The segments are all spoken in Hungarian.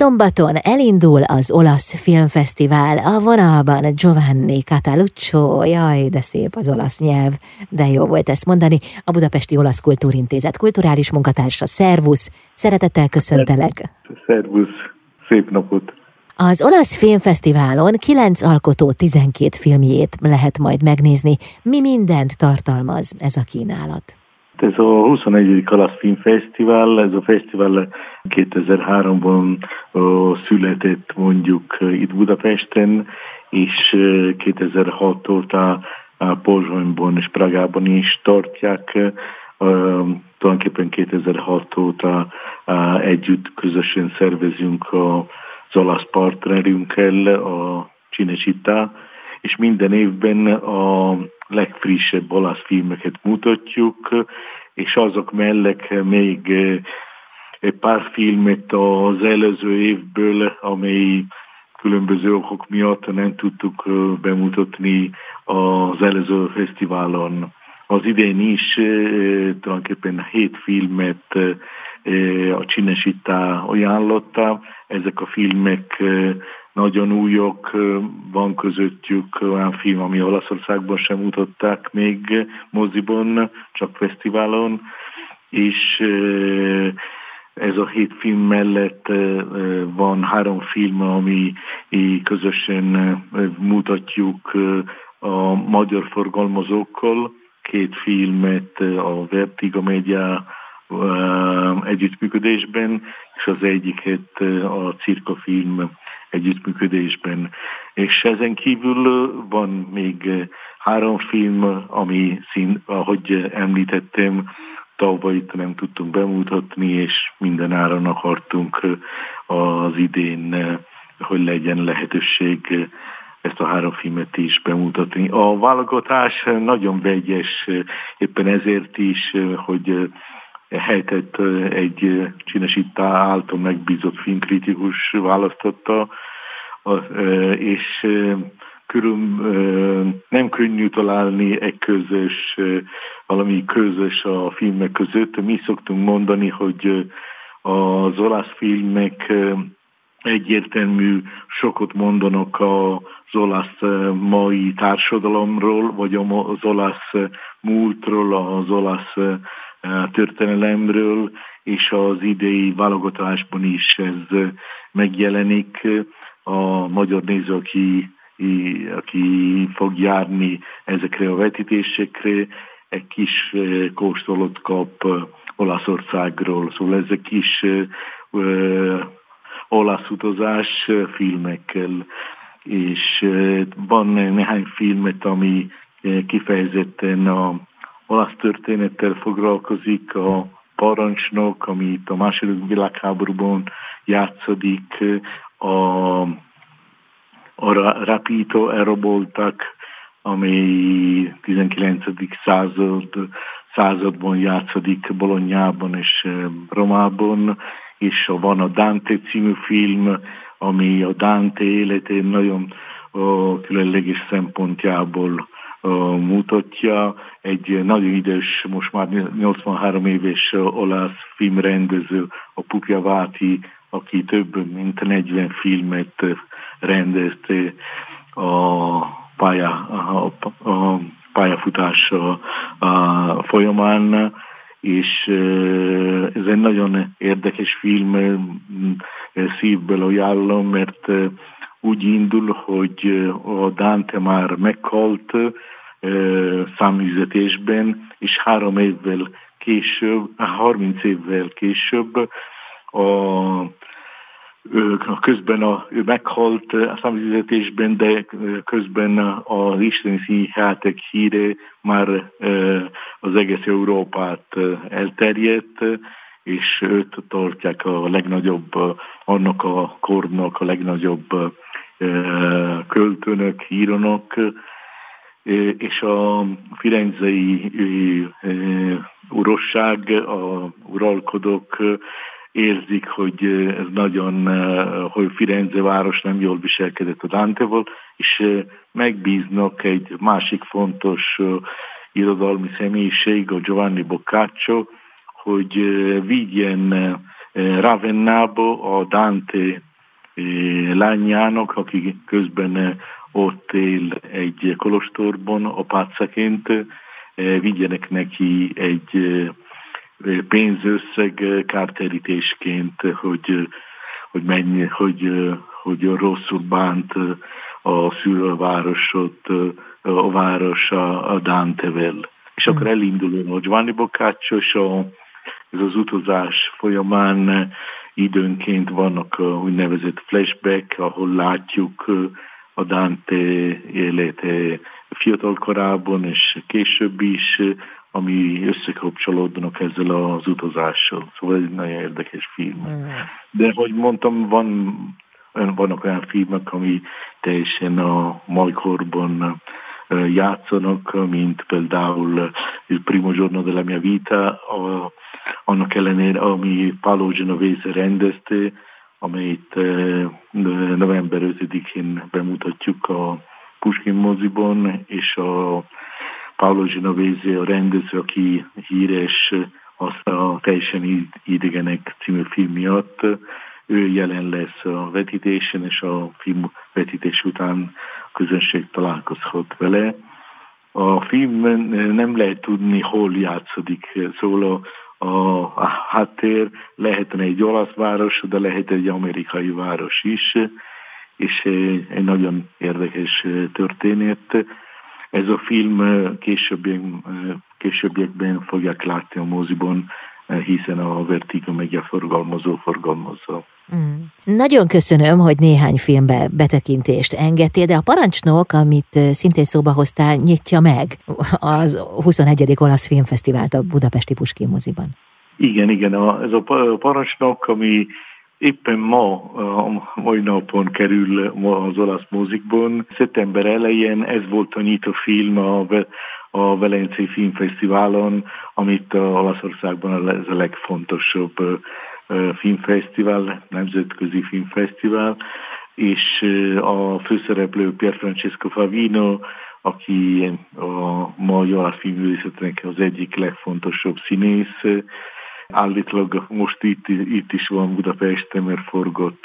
Szombaton elindul az olasz filmfesztivál, a vonalban Giovanni Cataluccio, jaj, de szép az olasz nyelv, de jó volt ezt mondani, a Budapesti Olasz Kultúrintézet kulturális munkatársa, szervusz, szeretettel köszöntelek. Szervusz, szép napot. Az olasz filmfesztiválon 9 alkotó 12 filmjét lehet majd megnézni. Mi mindent tartalmaz ez a kínálat? Ez a 21. Olasz Filmfesztivál, ez a fesztivál 2003-ban született mondjuk itt Budapesten, és 2006 óta Pozsonyban és Pragában is tartják. Tulajdonképpen 2006 óta együtt közösen szervezünk az olasz partnerünkkel, a Cinecittà, és minden évben a legfrissebb olasz filmeket mutatjuk, és azok mellett még egy pár filmet az előző évből, amely különböző okok miatt nem tudtuk bemutatni az előző fesztiválon. Az idén is tulajdonképpen hét filmet a Csinesítá ajánlotta. Ezek a filmek nagyon újok, van közöttük olyan film, ami Olaszországban sem mutatták még moziban, csak fesztiválon, és ez a hét film mellett van három film, ami közösen mutatjuk a magyar forgalmazókkal, két filmet a Vertigo Media együttműködésben, és az egyiket a Cirka film együttműködésben. És ezen kívül van még három film, ami szín, ahogy említettem, tavaly itt nem tudtunk bemutatni, és minden áron akartunk az idén, hogy legyen lehetőség ezt a három filmet is bemutatni. A válogatás nagyon vegyes, éppen ezért is, hogy helytet egy Csinesítá által megbízott filmkritikus választotta, és körül nem könnyű találni egy közös, valami közös a filmek között. Mi szoktunk mondani, hogy az olasz filmek egyértelmű sokat mondanak az olasz mai társadalomról, vagy az olasz múltról, az olasz történelemről, és az idei válogatásban is ez megjelenik. A magyar néző, aki, aki fog járni ezekre a vetítésekre, egy kis kóstolót kap Olaszországról. Szóval ezek kis olasz utazás filmekkel, és van néhány filmet, ami kifejezetten a olasz történettel foglalkozik, a parancsnok, ami itt a második világháborúban játszodik, a, a rapító elraboltak, amely 19. század, században játszodik Bolonyában és Romában, és van a Dante című film, ami a Dante életén nagyon különleges szempontjából mutatja. Egy nagyon idős, most már 83 éves olasz filmrendező, a Pupja Váti, aki több mint 40 filmet rendezte a, pálya, a, a pályafutása a folyamán, és ez egy nagyon érdekes film, szívből ajánlom, mert úgy indul, hogy a Dante már meghalt száműzetésben, és három évvel később, 30 évvel később a közben a, ő meghalt a száműzetésben, de közben az isteni színjáték híre már az egész Európát elterjedt, és őt tartják a legnagyobb, annak a kornak a legnagyobb költőnök, írónak, és a firenzei urosság, a uralkodók érzik, hogy ez nagyon, hogy Firenze város nem jól viselkedett a Danteval, és megbíznak egy másik fontos irodalmi személyiség, a Giovanni Boccaccio, hogy vigyen Ravennába a Dante lányának, aki közben ott él egy kolostorban apácaként, vigyenek neki egy pénzösszeg kárterítésként, hogy, hogy mennyi, hogy, hogy rosszul bánt a szülővárosot, a város a, Dantevel. És akkor hmm. elindul a Giovanni Boccaccio, és a, ez az utazás folyamán időnként vannak úgynevezett flashback, ahol látjuk a Dante élete fiatal korában, és később is, ami összekapcsolódnak ezzel az utazással. Szóval ez egy nagyon érdekes film. Mm. De, hogy mondtam, van, vannak olyan filmek, ami teljesen a majkorban játszanak, mint például Il primo giorno della mia vita, a, annak ellenére, ami Paolo Genovese rendezte, amelyet november 5-én bemutatjuk a Puskin moziban, és a Paolo Genovese a rendező, aki híres azt a teljesen idegenek című film miatt, ő jelen lesz a vetítésen, és a film vetítés után a közönség találkozhat vele. A film nem lehet tudni, hol játszódik, szóval a, háttér lehetne egy olasz város, de lehet egy amerikai város is, és egy nagyon érdekes történet. Ez a film későbbiekben, későbbiekben fogják látni a moziban, hiszen a Vertigo megye forgalmazó forgalmazza. Mm. Nagyon köszönöm, hogy néhány filmbe betekintést engedtél, de a parancsnok, amit szintén szóba hoztál, nyitja meg az 21. olasz filmfesztivált a Budapesti Puskin moziban. Igen, igen, a, ez a parancsnok, ami éppen ma, a mai napon kerül az olasz mozikban. Szeptember elején ez volt a nyitó film a, a Velencei Filmfesztiválon, amit Olaszországban ez a legfontosabb filmfesztivál, nemzetközi filmfesztivál, és a főszereplő Pier Francesco Favino, aki a mai olasz filmművészetnek az egyik legfontosabb színész, Állítólag most itt, itt is van Budapesten, mert forgott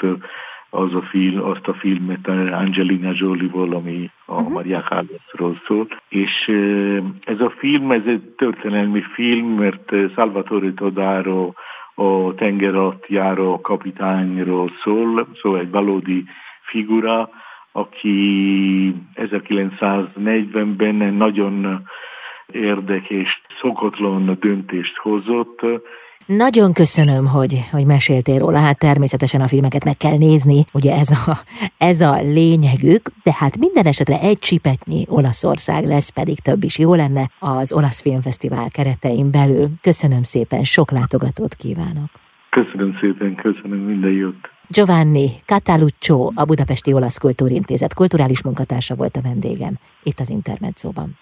az a film, azt a filmet Angelina Jolie-val, ami a uh-huh. Maria Callasról szól. És ez a film, ez egy történelmi film, mert Salvatore Todaro a tenger alatt járó kapitányról szól, szóval egy valódi figura, aki 1940-ben nagyon érdekes, szokatlan döntést hozott, nagyon köszönöm, hogy, hogy meséltél róla. Hát természetesen a filmeket meg kell nézni, ugye ez a, ez a lényegük, de hát minden esetre egy csipetnyi Olaszország lesz, pedig több is jó lenne az Olasz Filmfesztivál keretein belül. Köszönöm szépen, sok látogatót kívánok. Köszönöm szépen, köszönöm minden jót. Giovanni Cataluccio, a Budapesti Olasz Kultúrintézet kulturális munkatársa volt a vendégem itt az Intermedzóban.